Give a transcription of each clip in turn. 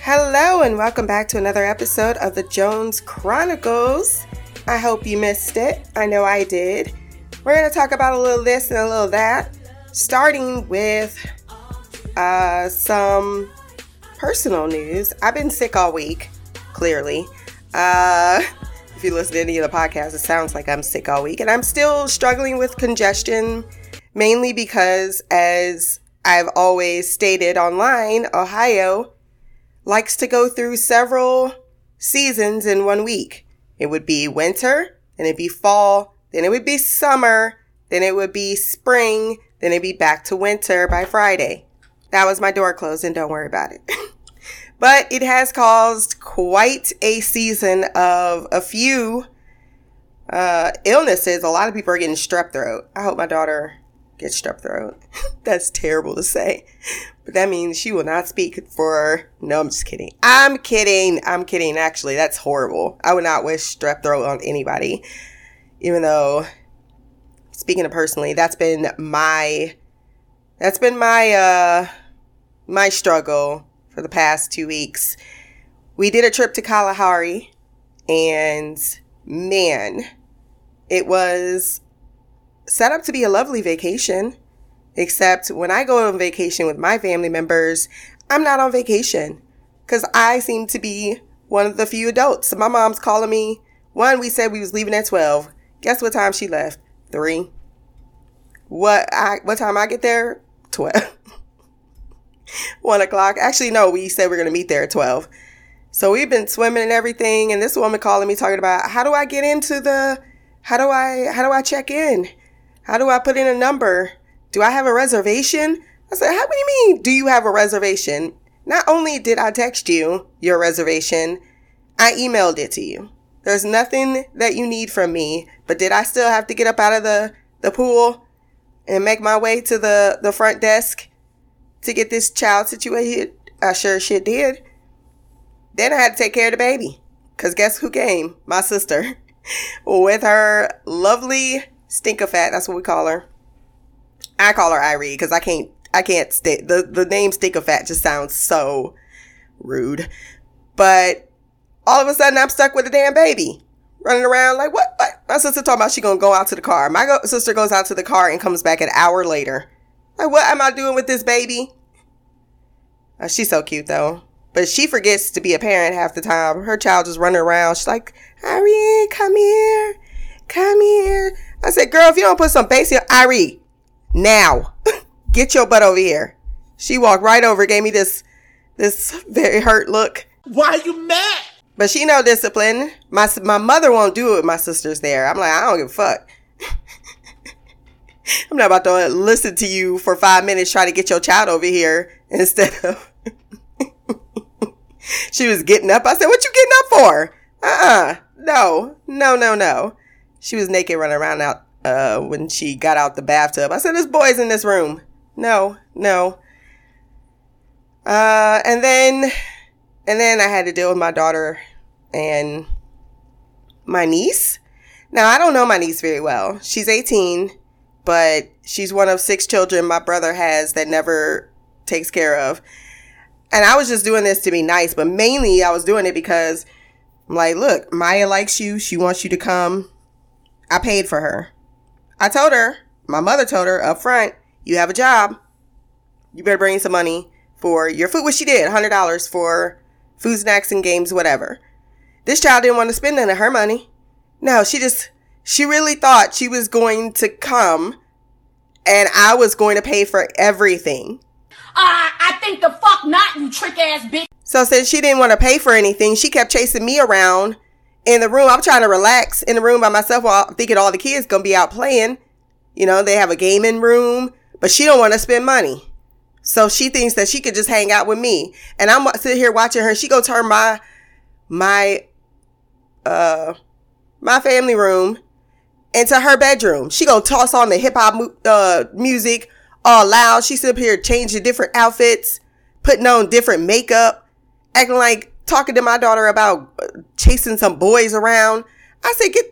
Hello, and welcome back to another episode of the Jones Chronicles. I hope you missed it. I know I did. We're going to talk about a little this and a little that, starting with uh, some personal news. I've been sick all week, clearly. Uh, if you listen to any of the podcasts, it sounds like I'm sick all week. And I'm still struggling with congestion, mainly because, as I've always stated online, Ohio likes to go through several seasons in one week. It would be winter, then it'd be fall, then it would be summer, then it would be spring, then it'd be back to winter by Friday. That was my door closed, and don't worry about it. but it has caused quite a season of a few uh, illnesses. A lot of people are getting strep throat. I hope my daughter gets strep throat. That's terrible to say. But that means she will not speak for. No, I'm just kidding. I'm kidding. I'm kidding. Actually, that's horrible. I would not wish strep throat on anybody. Even though, speaking of personally, that's been my. That's been my, uh, my struggle for the past two weeks. We did a trip to Kalahari and man, it was set up to be a lovely vacation. Except when I go on vacation with my family members, I'm not on vacation because I seem to be one of the few adults. So my mom's calling me. One, we said we was leaving at 12. Guess what time she left? Three. What I what time I get there? 12. One o'clock. Actually, no, we said we are gonna meet there at 12. So we've been swimming and everything, and this woman calling me talking about how do I get into the how do I how do I check in? How do I put in a number? Do I have a reservation? I said, How do you mean, do you have a reservation? Not only did I text you your reservation, I emailed it to you. There's nothing that you need from me, but did I still have to get up out of the, the pool and make my way to the, the front desk to get this child situated? I sure shit did. Then I had to take care of the baby. Cause guess who came? My sister. With her lovely stinker fat, that's what we call her. I call her Irie because I can't I can't stay the the name Stinker Fat just sounds so rude. But all of a sudden I'm stuck with a damn baby running around like what? what? My sister talking about she gonna go out to the car. My go- sister goes out to the car and comes back an hour later. Like what am I doing with this baby? Uh, she's so cute though. But she forgets to be a parent half the time. Her child just running around. She's like, Irie, come here. Come here. I said, girl, if you don't put some bass in Irie, now. Get your butt over here. She walked right over, gave me this this very hurt look. Why are you mad? But she no discipline. My my mother won't do it. With my sister's there. I'm like, I don't give a fuck. I'm not about to listen to you for five minutes trying to get your child over here instead of. she was getting up. I said, "What you getting up for?" Uh uh No, no, no, no. She was naked running around out uh, when she got out the bathtub. I said, "There's boys in this room." No, no. Uh, and then, and then I had to deal with my daughter and my niece. Now I don't know my niece very well. She's 18, but she's one of six children my brother has that never takes care of. And I was just doing this to be nice, but mainly I was doing it because I'm like, look, Maya likes you. She wants you to come. I paid for her. I told her, my mother told her up front, you have a job. You better bring some money for your food, which she did, $100 for food, snacks, and games, whatever. This child didn't want to spend any of her money. No, she just, she really thought she was going to come and I was going to pay for everything. Uh, I think the fuck not, you trick ass bitch. So since she didn't want to pay for anything, she kept chasing me around in the room. I'm trying to relax in the room by myself while I'm thinking all the kids gonna be out playing. You know, they have a gaming room, but she don't want to spend money. So she thinks that she could just hang out with me. And I'm sitting here watching her. She go turn my, my, uh, my family room into her bedroom. She go toss on the hip hop, uh, music all loud. She sit up here changing different outfits, putting on different makeup, acting like talking to my daughter about uh, chasing some boys around. I said, get,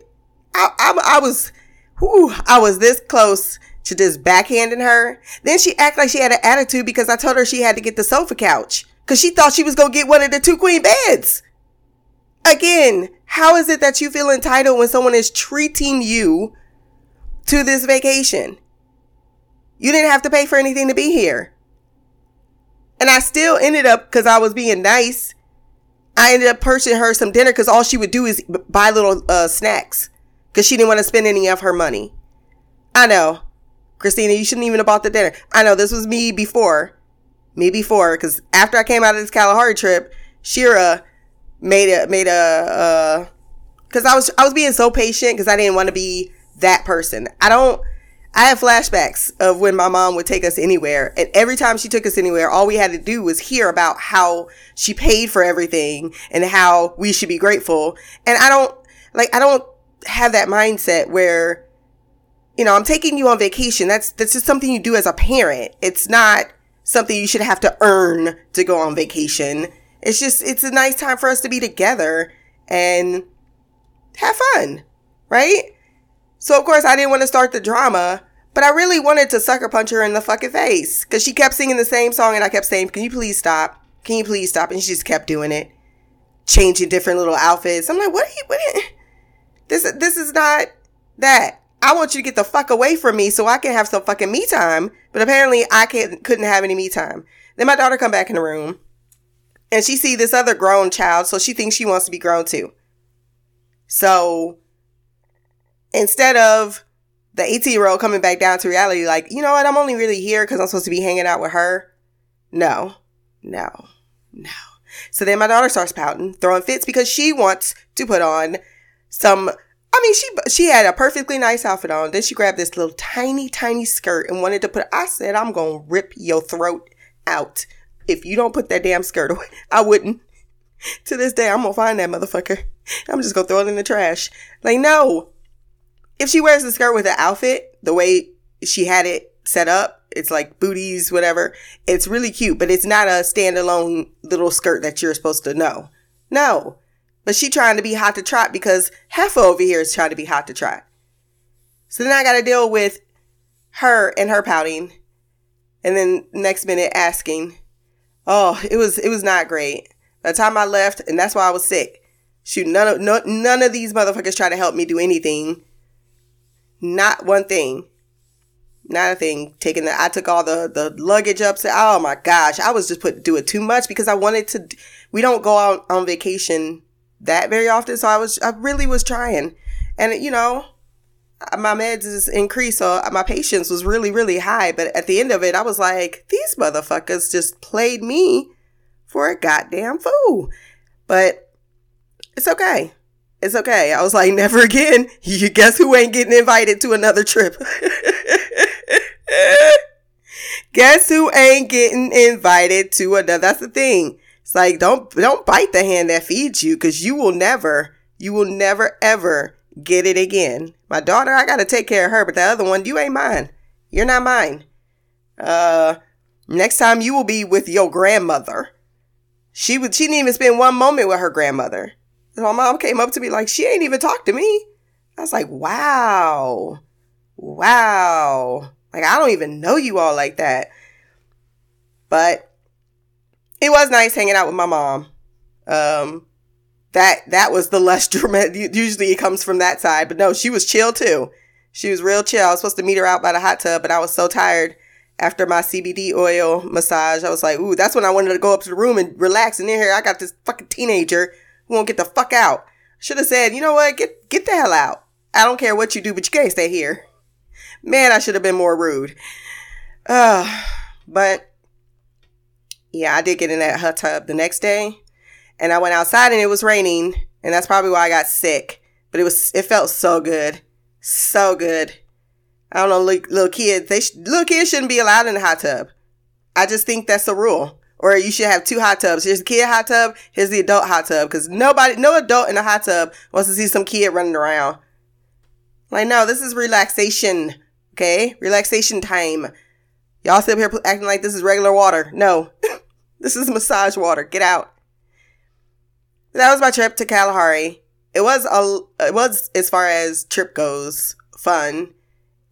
I, I, I was, whew, I was this close to just backhanding her. Then she act like she had an attitude because I told her she had to get the sofa couch because she thought she was going to get one of the two queen beds. Again, how is it that you feel entitled when someone is treating you to this vacation? You didn't have to pay for anything to be here. And I still ended up, because I was being nice, I ended up purchasing her some dinner because all she would do is buy little uh, snacks because she didn't want to spend any of her money. I know. Christina, you shouldn't even have bought the dinner. I know this was me before. Me before, because after I came out of this Kalahari trip, Shira made a made a uh because I was I was being so patient because I didn't want to be that person. I don't I have flashbacks of when my mom would take us anywhere. And every time she took us anywhere, all we had to do was hear about how she paid for everything and how we should be grateful. And I don't, like, I don't have that mindset where, you know, I'm taking you on vacation. That's, that's just something you do as a parent. It's not something you should have to earn to go on vacation. It's just, it's a nice time for us to be together and have fun, right? So of course I didn't want to start the drama, but I really wanted to sucker punch her in the fucking face because she kept singing the same song and I kept saying, Can you please stop? Can you please stop? And she just kept doing it, changing different little outfits. I'm like, What are you, what are you? This, this is not that. I want you to get the fuck away from me so I can have some fucking me time. But apparently I can't, couldn't have any me time. Then my daughter come back in the room and she see this other grown child. So she thinks she wants to be grown too. So instead of the 18 year old coming back down to reality, like, you know what, I'm only really here because I'm supposed to be hanging out with her. No, no, no. So then my daughter starts pouting, throwing fits because she wants to put on some. I mean, she she had a perfectly nice outfit on. Then she grabbed this little tiny, tiny skirt and wanted to put. I said, "I'm gonna rip your throat out if you don't put that damn skirt away." I wouldn't. To this day, I'm gonna find that motherfucker. I'm just gonna throw it in the trash. Like, no, if she wears the skirt with the outfit, the way she had it set up, it's like booties, whatever. It's really cute, but it's not a standalone little skirt that you're supposed to know. No. But she trying to be hot to trot because Heffa over here is trying to be hot to trot. So then I got to deal with her and her pouting. And then next minute asking, oh, it was, it was not great. By the time I left, and that's why I was sick. Shoot, none of, no, none of these motherfuckers try to help me do anything not one thing. Not a thing. Taking the, I took all the, the luggage up. So, oh my gosh, I was just put, do it too much because I wanted to, we don't go out on vacation that very often. So I was, I really was trying. And, you know, my meds is increased. So my patience was really, really high. But at the end of it, I was like, these motherfuckers just played me for a goddamn fool. But it's okay. It's okay. I was like, never again. You guess who ain't getting invited to another trip? guess who ain't getting invited to another? That's the thing. It's like, don't, don't bite the hand that feeds you because you will never, you will never ever get it again. My daughter, I got to take care of her, but the other one, you ain't mine. You're not mine. Uh, next time you will be with your grandmother. She would, she didn't even spend one moment with her grandmother. My mom came up to me like, she ain't even talked to me. I was like, wow. Wow. Like, I don't even know you all like that. But it was nice hanging out with my mom. Um, that, that was the less dramatic. Usually it comes from that side, but no, she was chill too. She was real chill. I was supposed to meet her out by the hot tub, but I was so tired after my CBD oil massage. I was like, ooh, that's when I wanted to go up to the room and relax. And in here, I got this fucking teenager who won't get the fuck out. Should have said, you know what? Get get the hell out. I don't care what you do, but you can't stay here. Man, I should have been more rude. Uh, but yeah, I did get in that hot tub the next day, and I went outside and it was raining, and that's probably why I got sick. But it was it felt so good, so good. I don't know, little, kids. They sh- little kids shouldn't be allowed in the hot tub. I just think that's the rule. Or you should have two hot tubs. Here's the kid hot tub. Here's the adult hot tub. Cause nobody, no adult in a hot tub wants to see some kid running around. Like, no, this is relaxation. Okay. Relaxation time. Y'all sit up here acting like this is regular water. No, this is massage water. Get out. That was my trip to Kalahari. It was a, it was as far as trip goes, fun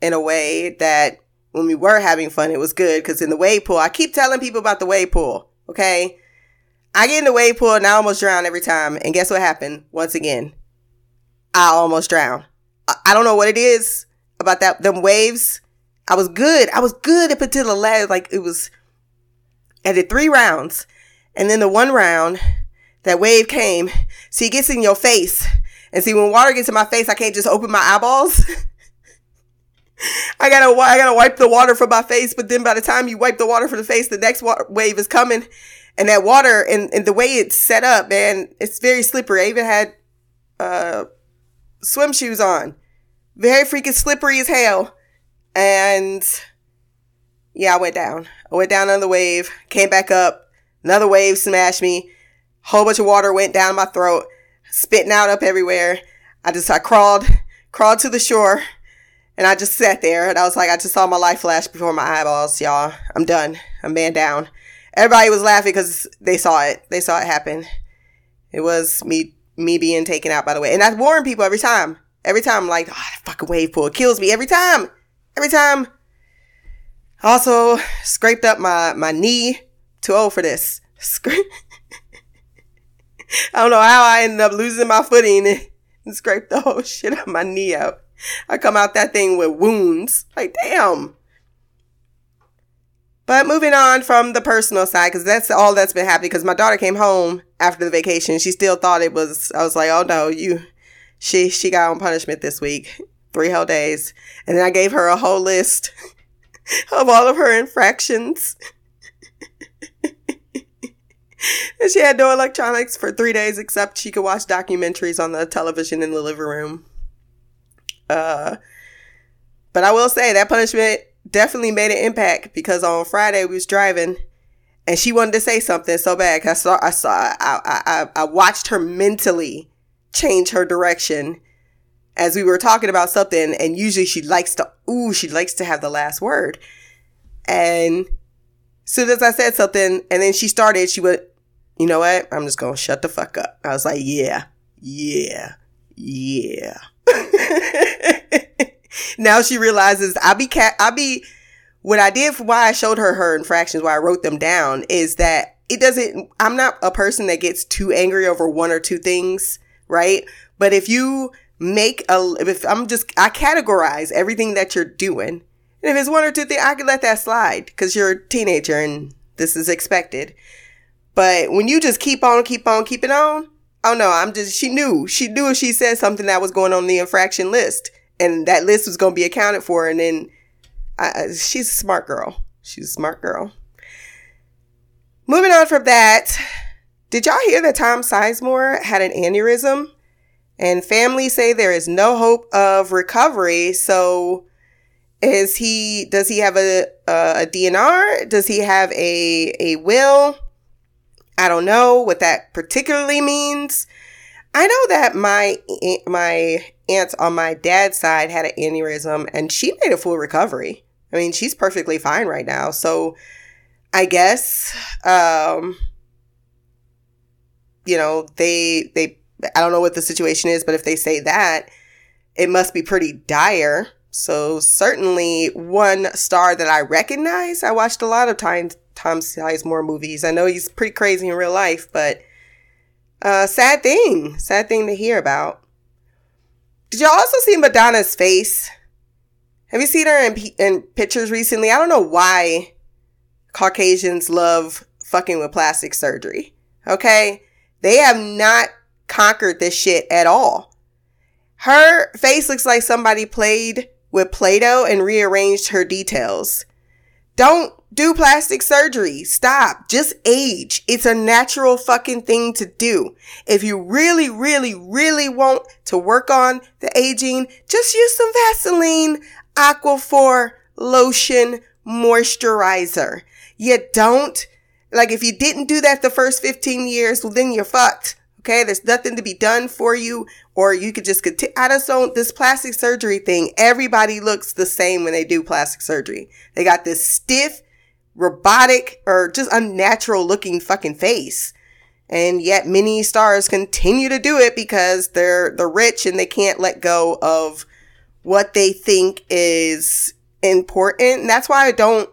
in a way that when we were having fun, it was good because in the wave pool, I keep telling people about the wave pool. Okay. I get in the wave pool and I almost drown every time. And guess what happened? Once again, I almost drown. I, I don't know what it is about that, them waves. I was good. I was good up until the last, like it was, I did three rounds. And then the one round, that wave came. See, it gets in your face. And see, when water gets in my face, I can't just open my eyeballs. I gotta, I gotta wipe the water from my face. But then by the time you wipe the water from the face, the next wave is coming. And that water and, and the way it's set up, man, it's very slippery. I even had, uh, swim shoes on. Very freaking slippery as hell. And yeah, I went down. I went down on the wave, came back up. Another wave smashed me. Whole bunch of water went down my throat, spitting out up everywhere. I just, I crawled, crawled to the shore and I just sat there and I was like, I just saw my life flash before my eyeballs, y'all. I'm done. I'm man down. Everybody was laughing because they saw it. They saw it happen. It was me, me being taken out by the way. And I warn people every time. Every time I'm like, oh, that fucking wave pool kills me every time. Every time. Also scraped up my, my knee. Too old for this. Scra- I don't know how I ended up losing my footing and, scraped the whole shit of my knee out. I come out that thing with wounds. Like, damn. But moving on from the personal side, because that's all that's been happening. Because my daughter came home after the vacation, she still thought it was. I was like, "Oh no, you." She she got on punishment this week, three whole days, and then I gave her a whole list of all of her infractions. and she had no electronics for three days, except she could watch documentaries on the television in the living room. Uh, but I will say that punishment definitely made an impact because on Friday we was driving and she wanted to say something so bad. I saw, I saw, I, I, I watched her mentally change her direction as we were talking about something. And usually she likes to, ooh, she likes to have the last word. And soon as I said something and then she started, she went, you know what? I'm just going to shut the fuck up. I was like, yeah, yeah, yeah. now she realizes I be cat I be what I did why I showed her her infractions, why I wrote them down is that it doesn't I'm not a person that gets too angry over one or two things, right? But if you make a if I'm just I categorize everything that you're doing. And if it's one or two things, I can let that slide because you're a teenager and this is expected. But when you just keep on, keep on, keep it on, oh no, I'm just, she knew. She knew if she said something that was going on the infraction list and that list was going to be accounted for. And then I, she's a smart girl. She's a smart girl. Moving on from that, did y'all hear that Tom Sizemore had an aneurysm? And families say there is no hope of recovery. So is he, does he have a, a, a DNR? Does he have a, a will? I don't know what that particularly means. I know that my my aunt on my dad's side had an aneurysm and she made a full recovery. I mean, she's perfectly fine right now. So I guess um you know, they they I don't know what the situation is, but if they say that, it must be pretty dire. So certainly one star that I recognize. I watched a lot of times Tom Sizemore movies. I know he's pretty crazy in real life, but uh, sad thing, sad thing to hear about. Did y'all also see Madonna's face? Have you seen her in, in pictures recently? I don't know why Caucasians love fucking with plastic surgery. Okay? They have not conquered this shit at all. Her face looks like somebody played with Play Doh and rearranged her details. Don't do plastic surgery. Stop. Just age. It's a natural fucking thing to do. If you really, really, really want to work on the aging, just use some Vaseline, Aquaphor, lotion, moisturizer. You don't, like if you didn't do that the first 15 years, well then you're fucked. Okay. There's nothing to be done for you or you could just continue. I just don't, this plastic surgery thing, everybody looks the same when they do plastic surgery. They got this stiff, robotic, or just unnatural looking fucking face. And yet many stars continue to do it because they're, they're rich and they can't let go of what they think is important. And that's why I don't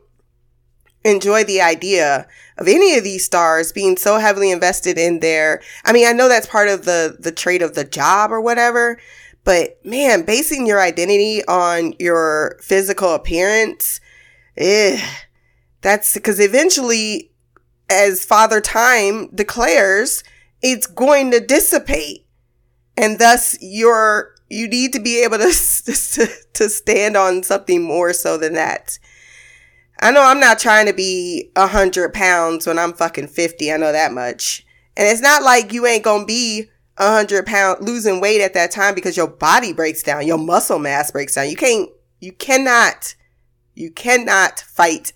enjoy the idea of any of these stars being so heavily invested in their I mean, I know that's part of the the trait of the job or whatever, but man, basing your identity on your physical appearance, eh, that's because eventually as Father Time declares, it's going to dissipate. And thus you're you need to be able to, to, to stand on something more so than that. I know I'm not trying to be a hundred pounds when I'm fucking 50. I know that much. And it's not like you ain't gonna be a hundred pound losing weight at that time because your body breaks down, your muscle mass breaks down. You can't, you cannot, you cannot fight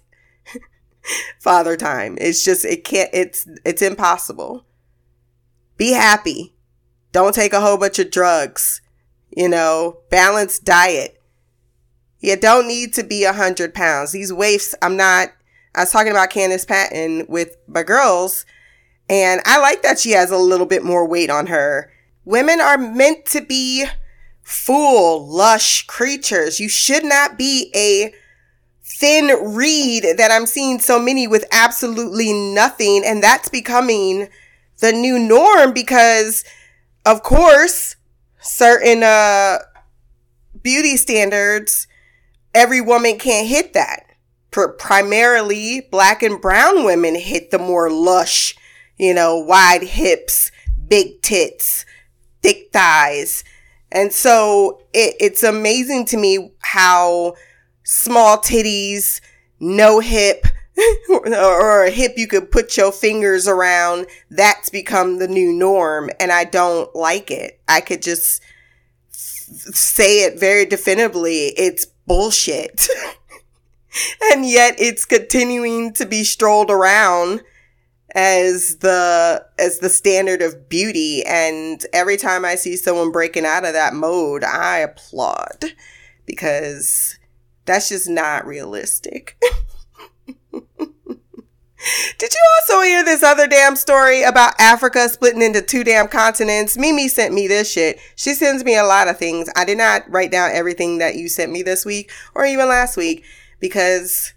father time. It's just, it can't, it's, it's impossible. Be happy. Don't take a whole bunch of drugs. You know, balanced diet. You don't need to be a hundred pounds. These waifs, I'm not, I was talking about Candice Patton with my girls, and I like that she has a little bit more weight on her. Women are meant to be full, lush creatures. You should not be a thin reed that I'm seeing so many with absolutely nothing. And that's becoming the new norm because, of course, certain uh, beauty standards, every woman can't hit that. Primarily black and brown women hit the more lush, you know, wide hips, big tits, thick thighs. And so it, it's amazing to me how small titties, no hip, or a hip you could put your fingers around, that's become the new norm. And I don't like it. I could just say it very definitively. It's bullshit. and yet it's continuing to be strolled around as the as the standard of beauty and every time i see someone breaking out of that mode i applaud because that's just not realistic Did you also hear this other damn story about Africa splitting into two damn continents? Mimi sent me this shit. She sends me a lot of things. I did not write down everything that you sent me this week or even last week because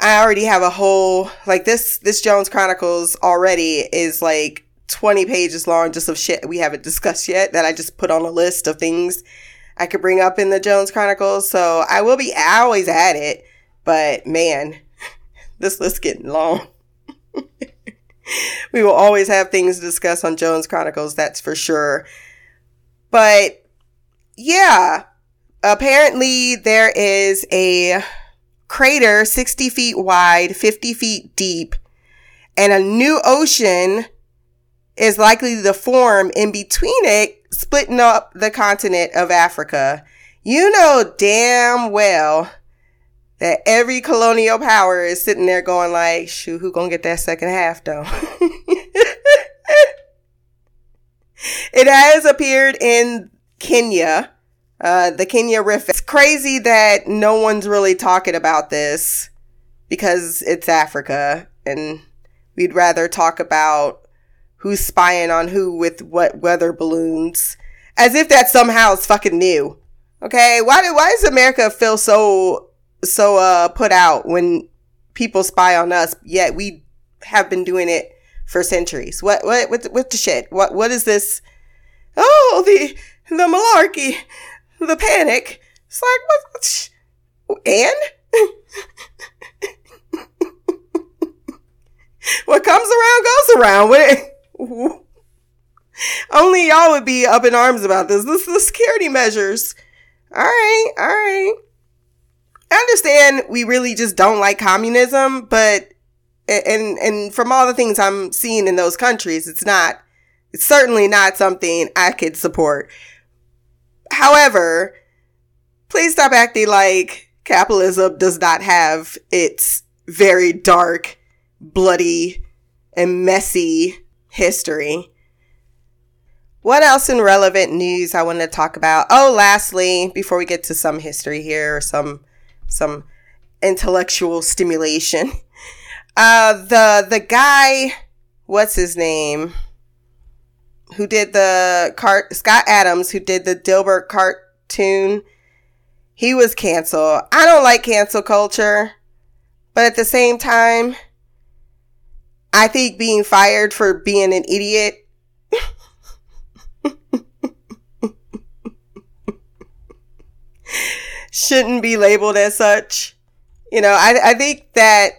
I already have a whole like this this Jones Chronicles already is like 20 pages long just of shit we haven't discussed yet that I just put on a list of things I could bring up in the Jones Chronicles. So I will be always at it, but man, this list getting long. we will always have things to discuss on Jones Chronicles, that's for sure. But yeah, apparently there is a crater 60 feet wide, 50 feet deep, and a new ocean is likely to form in between it, splitting up the continent of Africa. You know damn well that every colonial power is sitting there going like, shoot, who gonna get that second half though? it has appeared in Kenya, uh, the Kenya Rift. It's crazy that no one's really talking about this because it's Africa and we'd rather talk about who's spying on who with what weather balloons as if that somehow is fucking new. Okay. Why do, why does America feel so so uh put out when people spy on us yet we have been doing it for centuries. What what what, what the shit? What what is this? Oh the the malarkey the panic. It's like what, what sh- and what comes around goes around. What only y'all would be up in arms about this. This is the security measures. All right all right I understand we really just don't like communism, but and and from all the things I'm seeing in those countries, it's not it's certainly not something I could support. However, please stop acting like capitalism does not have its very dark, bloody, and messy history. What else in relevant news I want to talk about? Oh, lastly, before we get to some history here or some some intellectual stimulation. Uh, the the guy, what's his name, who did the cart Scott Adams, who did the Dilbert cartoon. he was canceled. I don't like cancel culture, but at the same time, I think being fired for being an idiot shouldn't be labeled as such. You know, I, I think that,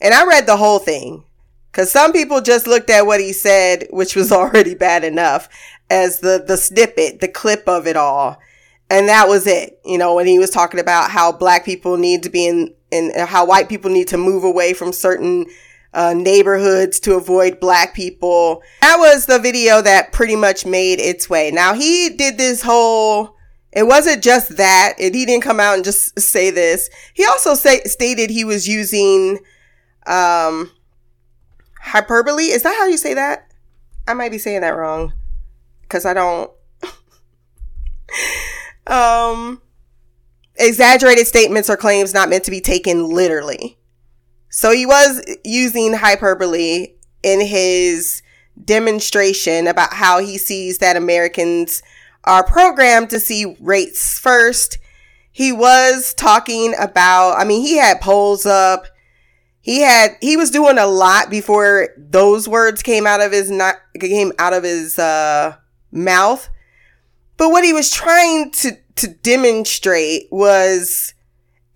and I read the whole thing because some people just looked at what he said, which was already bad enough, as the, the snippet, the clip of it all. And that was it. You know, when he was talking about how black people need to be in, and how white people need to move away from certain uh, neighborhoods to avoid black people. That was the video that pretty much made its way. Now he did this whole it wasn't just that. It, he didn't come out and just say this. He also say, stated he was using um, hyperbole. Is that how you say that? I might be saying that wrong because I don't. um, exaggerated statements or claims not meant to be taken literally. So he was using hyperbole in his demonstration about how he sees that Americans are programmed to see rates first. He was talking about, I mean, he had polls up. He had, he was doing a lot before those words came out of his, not, came out of his, uh, mouth. But what he was trying to, to demonstrate was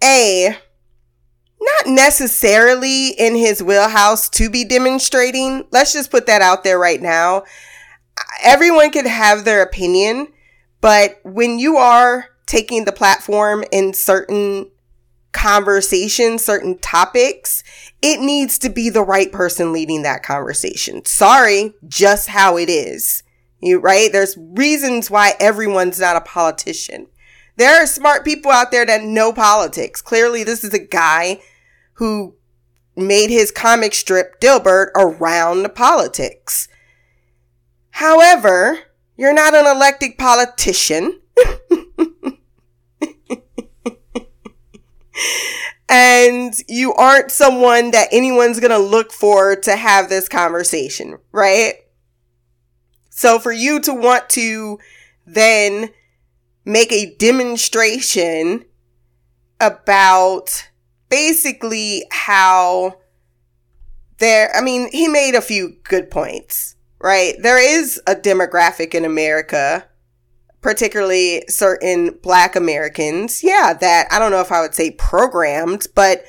A, not necessarily in his wheelhouse to be demonstrating. Let's just put that out there right now. Everyone could have their opinion, but when you are taking the platform in certain conversations, certain topics, it needs to be the right person leading that conversation. Sorry, just how it is. You right? There's reasons why everyone's not a politician. There are smart people out there that know politics. Clearly, this is a guy who made his comic strip Dilbert around politics. However, you're not an elected politician. and you aren't someone that anyone's going to look for to have this conversation, right? So for you to want to then make a demonstration about basically how there, I mean, he made a few good points right? There is a demographic in America, particularly certain black Americans. Yeah, that I don't know if I would say programmed, but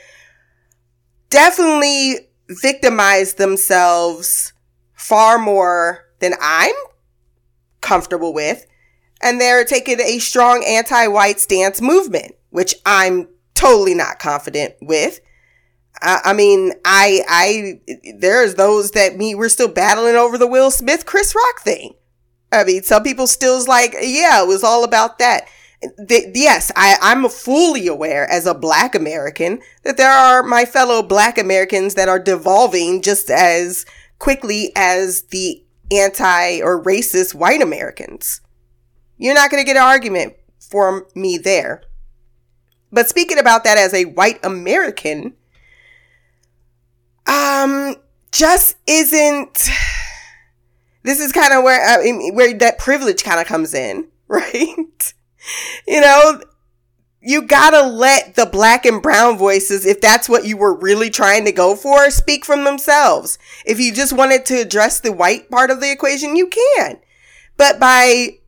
definitely victimize themselves far more than I'm comfortable with. And they're taking a strong anti-white stance movement, which I'm totally not confident with. I, I mean, I, I, there's those that me, we're still battling over the Will Smith, Chris Rock thing. I mean, some people still's like, yeah, it was all about that. The, yes, I, I'm fully aware as a black American that there are my fellow black Americans that are devolving just as quickly as the anti or racist white Americans. You're not going to get an argument for me there. But speaking about that as a white American, um, just isn't. This is kind of where mean, where that privilege kind of comes in, right? you know, you gotta let the black and brown voices, if that's what you were really trying to go for, speak from themselves. If you just wanted to address the white part of the equation, you can. But by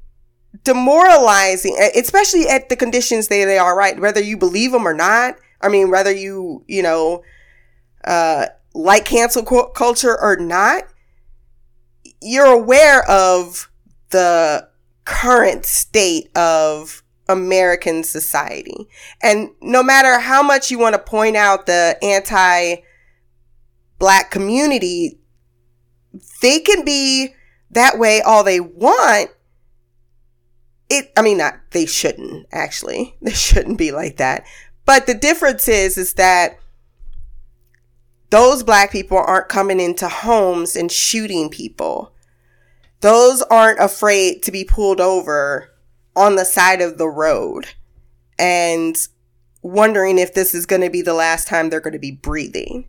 demoralizing, especially at the conditions they, they are, right? Whether you believe them or not, I mean, whether you, you know, uh, like cancel culture or not, you're aware of the current state of American society. And no matter how much you want to point out the anti black community, they can be that way all they want. It, I mean, not, they shouldn't actually. They shouldn't be like that. But the difference is, is that those black people aren't coming into homes and shooting people. Those aren't afraid to be pulled over on the side of the road and wondering if this is going to be the last time they're going to be breathing.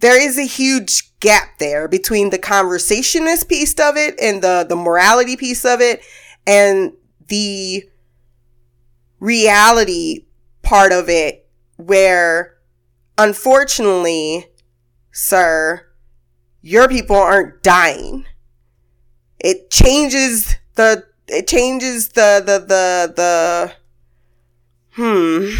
There is a huge gap there between the conversationist piece of it and the, the morality piece of it and the reality part of it where unfortunately, sir, your people aren't dying. It changes the it changes the the the the hmm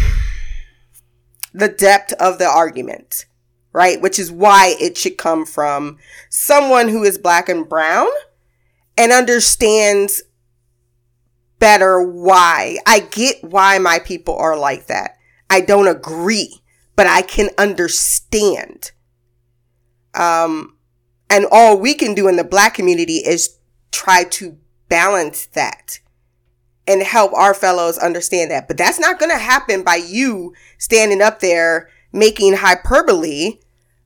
the depth of the argument, right? Which is why it should come from someone who is black and brown and understands better why. I get why my people are like that. I don't agree, but I can understand. Um, and all we can do in the black community is try to balance that and help our fellows understand that. But that's not going to happen by you standing up there making hyperbole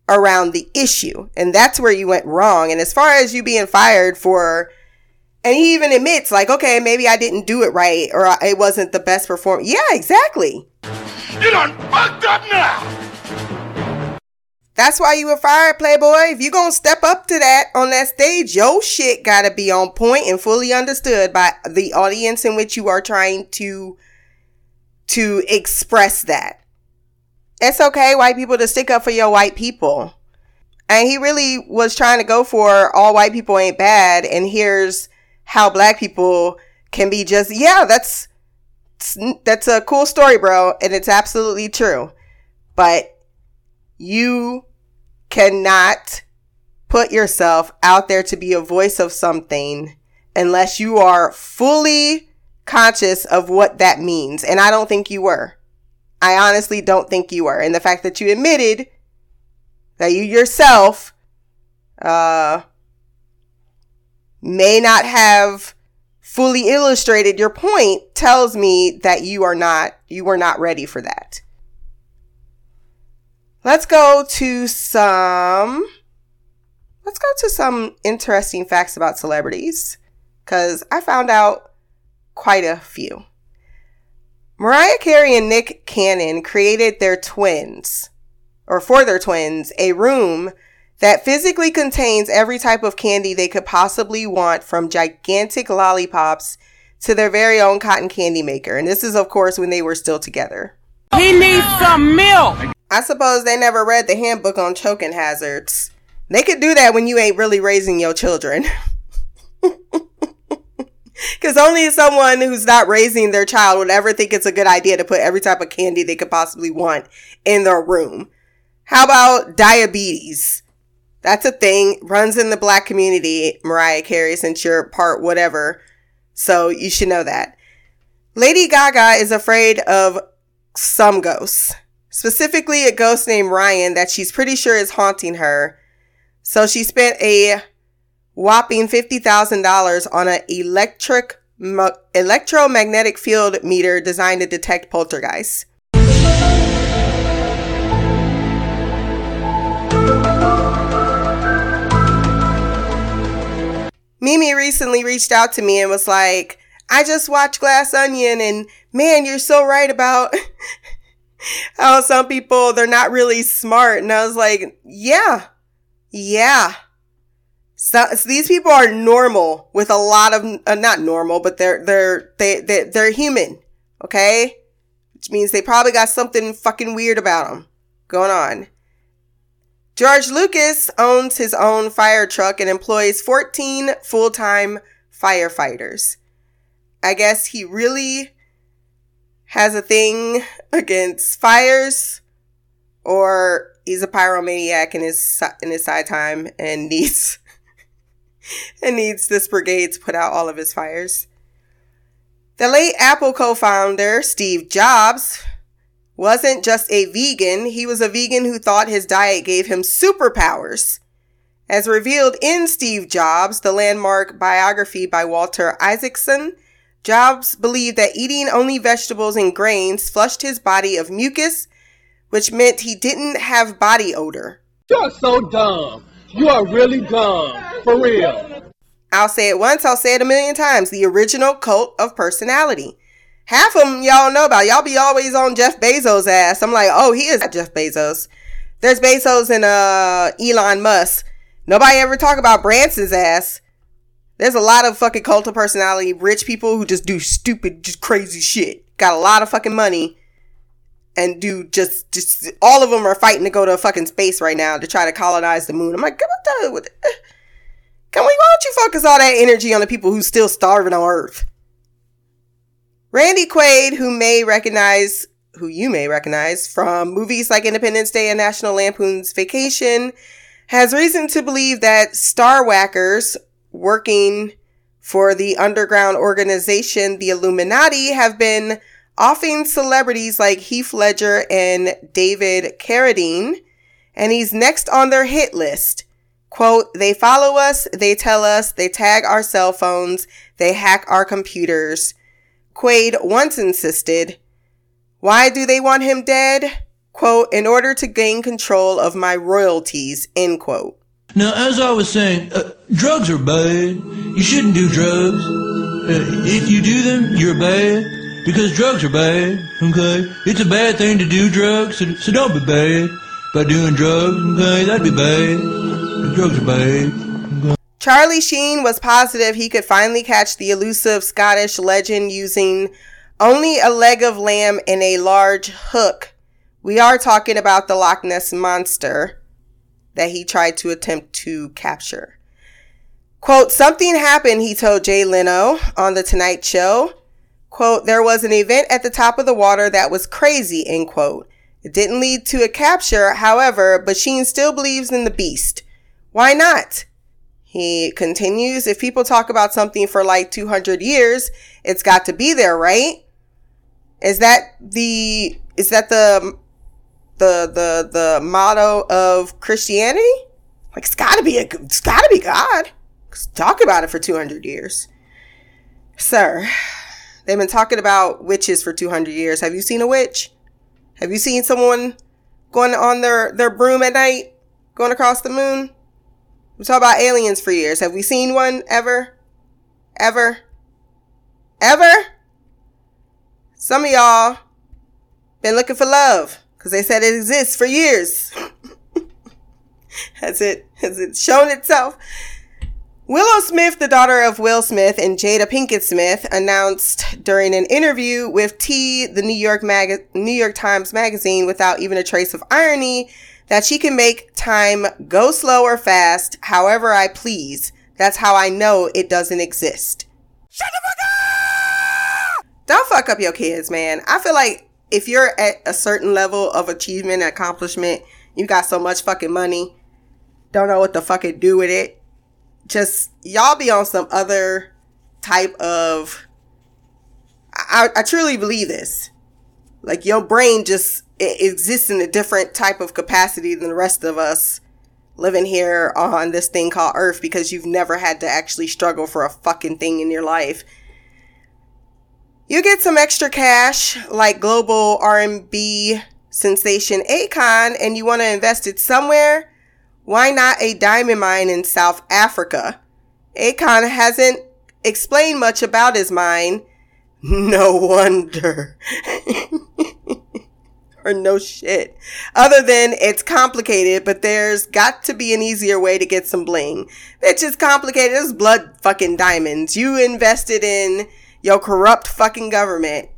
around the issue. And that's where you went wrong. And as far as you being fired for, and he even admits, like, okay, maybe I didn't do it right or it wasn't the best performance. Yeah, exactly. You done fucked up now! That's why you were fired, Playboy. If you're gonna step up to that on that stage, your shit gotta be on point and fully understood by the audience in which you are trying to to express that. It's okay, white people, to stick up for your white people. And he really was trying to go for all white people ain't bad, and here's how black people can be just yeah, that's that's a cool story, bro, and it's absolutely true. But you cannot put yourself out there to be a voice of something unless you are fully conscious of what that means. And I don't think you were. I honestly don't think you were. And the fact that you admitted that you yourself uh, may not have fully illustrated your point tells me that you are not you were not ready for that. Let's go to some let's go to some interesting facts about celebrities cuz I found out quite a few. Mariah Carey and Nick Cannon created their twins or for their twins a room that physically contains every type of candy they could possibly want from gigantic lollipops to their very own cotton candy maker. And this is of course when they were still together. He needs some milk. I suppose they never read the handbook on choking hazards. They could do that when you ain't really raising your children. Because only someone who's not raising their child would ever think it's a good idea to put every type of candy they could possibly want in their room. How about diabetes? That's a thing, runs in the black community, Mariah Carey, since you're part whatever. So you should know that. Lady Gaga is afraid of some ghosts specifically a ghost named Ryan that she's pretty sure is haunting her. So she spent a whopping $50,000 on an electric mo- electromagnetic field meter designed to detect poltergeists. Mimi recently reached out to me and was like, I just watched Glass Onion and man, you're so right about how some people they're not really smart. And i was like yeah yeah. So, so these people are normal with a lot of uh, not normal but they're they're they, they they're human okay? Which means they probably got something fucking weird about them going on. George lucas owns his own fire truck and employs 14 full-time firefighters. I guess he really has a thing against fires or he's a pyromaniac in his in his side time and needs and needs this brigade to put out all of his fires. The late Apple co-founder Steve Jobs wasn't just a vegan, he was a vegan who thought his diet gave him superpowers. As revealed in Steve Jobs, the landmark biography by Walter Isaacson, Jobs believed that eating only vegetables and grains flushed his body of mucus, which meant he didn't have body odor. You're so dumb. You are really dumb. For real. I'll say it once, I'll say it a million times. The original cult of personality. Half of them y'all know about. Y'all be always on Jeff Bezos' ass. I'm like, oh, he is Jeff Bezos. There's Bezos and uh Elon Musk. Nobody ever talk about Branson's ass. There's a lot of fucking cult of personality, rich people who just do stupid, just crazy shit. Got a lot of fucking money. and do just just all of them are fighting to go to a fucking space right now to try to colonize the moon. I'm like, what the, can we? Why don't you focus all that energy on the people who's still starving on Earth? Randy Quaid, who may recognize, who you may recognize from movies like Independence Day and National Lampoon's Vacation, has reason to believe that star whackers working for the underground organization, the Illuminati, have been offing celebrities like Heath Ledger and David Carradine, and he's next on their hit list. Quote, they follow us, they tell us, they tag our cell phones, they hack our computers. Quaid once insisted, why do they want him dead? Quote, in order to gain control of my royalties, end quote. Now, as I was saying, uh, drugs are bad. You shouldn't do drugs. Uh, if you do them, you're bad. Because drugs are bad, okay? It's a bad thing to do drugs, so, so don't be bad by doing drugs, okay? That'd be bad. Drugs are bad. Charlie Sheen was positive he could finally catch the elusive Scottish legend using only a leg of lamb and a large hook. We are talking about the Loch Ness Monster that he tried to attempt to capture. Quote, something happened, he told Jay Leno on The Tonight Show. Quote, there was an event at the top of the water that was crazy, end quote. It didn't lead to a capture, however, but Sheen still believes in the beast. Why not? He continues, if people talk about something for like 200 years, it's got to be there, right? Is that the, is that the, the, the, the motto of Christianity? Like, it's gotta be a, it's gotta be God. Talk about it for 200 years. Sir, They've been talking about witches for 200 years. Have you seen a witch? Have you seen someone going on their, their broom at night, going across the moon? We talk about aliens for years. Have we seen one ever? Ever? Ever? Some of y'all been looking for love because they said it exists for years. has it has it shown itself? Willow Smith, the daughter of Will Smith and Jada Pinkett Smith, announced during an interview with T, the New York Mag- New York Times magazine, without even a trace of irony, that she can make time go slow or fast, however I please. That's how I know it doesn't exist. Shut the fuck up! Don't fuck up your kids, man. I feel like if you're at a certain level of achievement accomplishment, you got so much fucking money, don't know what to fucking do with it just y'all be on some other type of I, I truly believe this. Like your brain just exists in a different type of capacity than the rest of us living here on this thing called Earth because you've never had to actually struggle for a fucking thing in your life. You get some extra cash like global R&B sensation Akon and you want to invest it somewhere why not a diamond mine in South Africa? Akon hasn't explained much about his mine. No wonder. or no shit. Other than it's complicated, but there's got to be an easier way to get some bling. Bitch, It's complicated. It's blood fucking diamonds. You invested in your corrupt fucking government.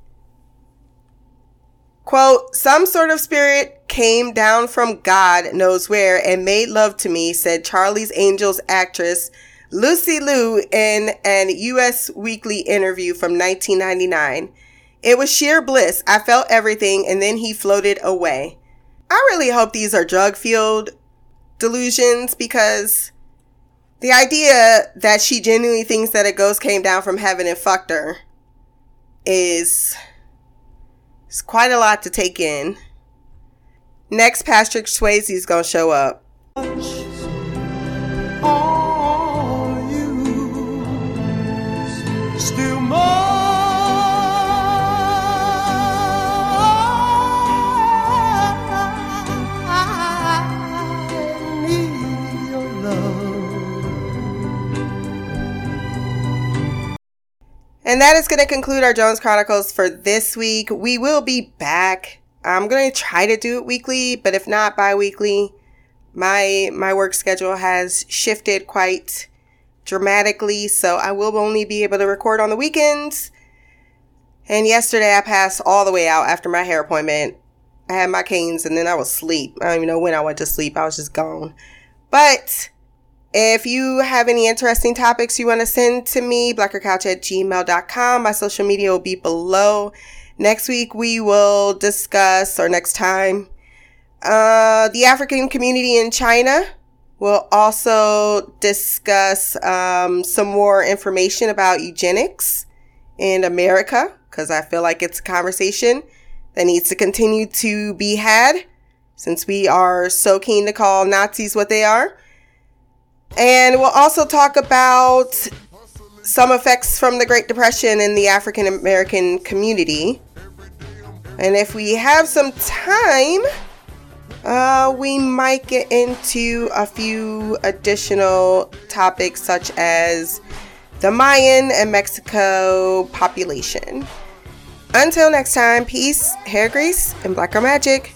Quote, some sort of spirit came down from God knows where and made love to me, said Charlie's Angels actress Lucy Liu in an US Weekly interview from 1999. It was sheer bliss. I felt everything and then he floated away. I really hope these are drug fueled delusions because the idea that she genuinely thinks that a ghost came down from heaven and fucked her is it's quite a lot to take in. Next, Patrick Swayze is gonna show up. And that is going to conclude our Jones Chronicles for this week. We will be back. I'm going to try to do it weekly, but if not bi-weekly, my my work schedule has shifted quite dramatically, so I will only be able to record on the weekends. And yesterday I passed all the way out after my hair appointment. I had my canes and then I was asleep. I don't even know when I went to sleep. I was just gone. But if you have any interesting topics you want to send to me, blackercouch at gmail.com. My social media will be below. Next week we will discuss, or next time, uh, the African community in China. We'll also discuss um, some more information about eugenics in America because I feel like it's a conversation that needs to continue to be had since we are so keen to call Nazis what they are. And we'll also talk about some effects from the Great Depression in the African American community. And if we have some time, uh, we might get into a few additional topics such as the Mayan and Mexico population. Until next time, peace, hair grease, and black girl magic.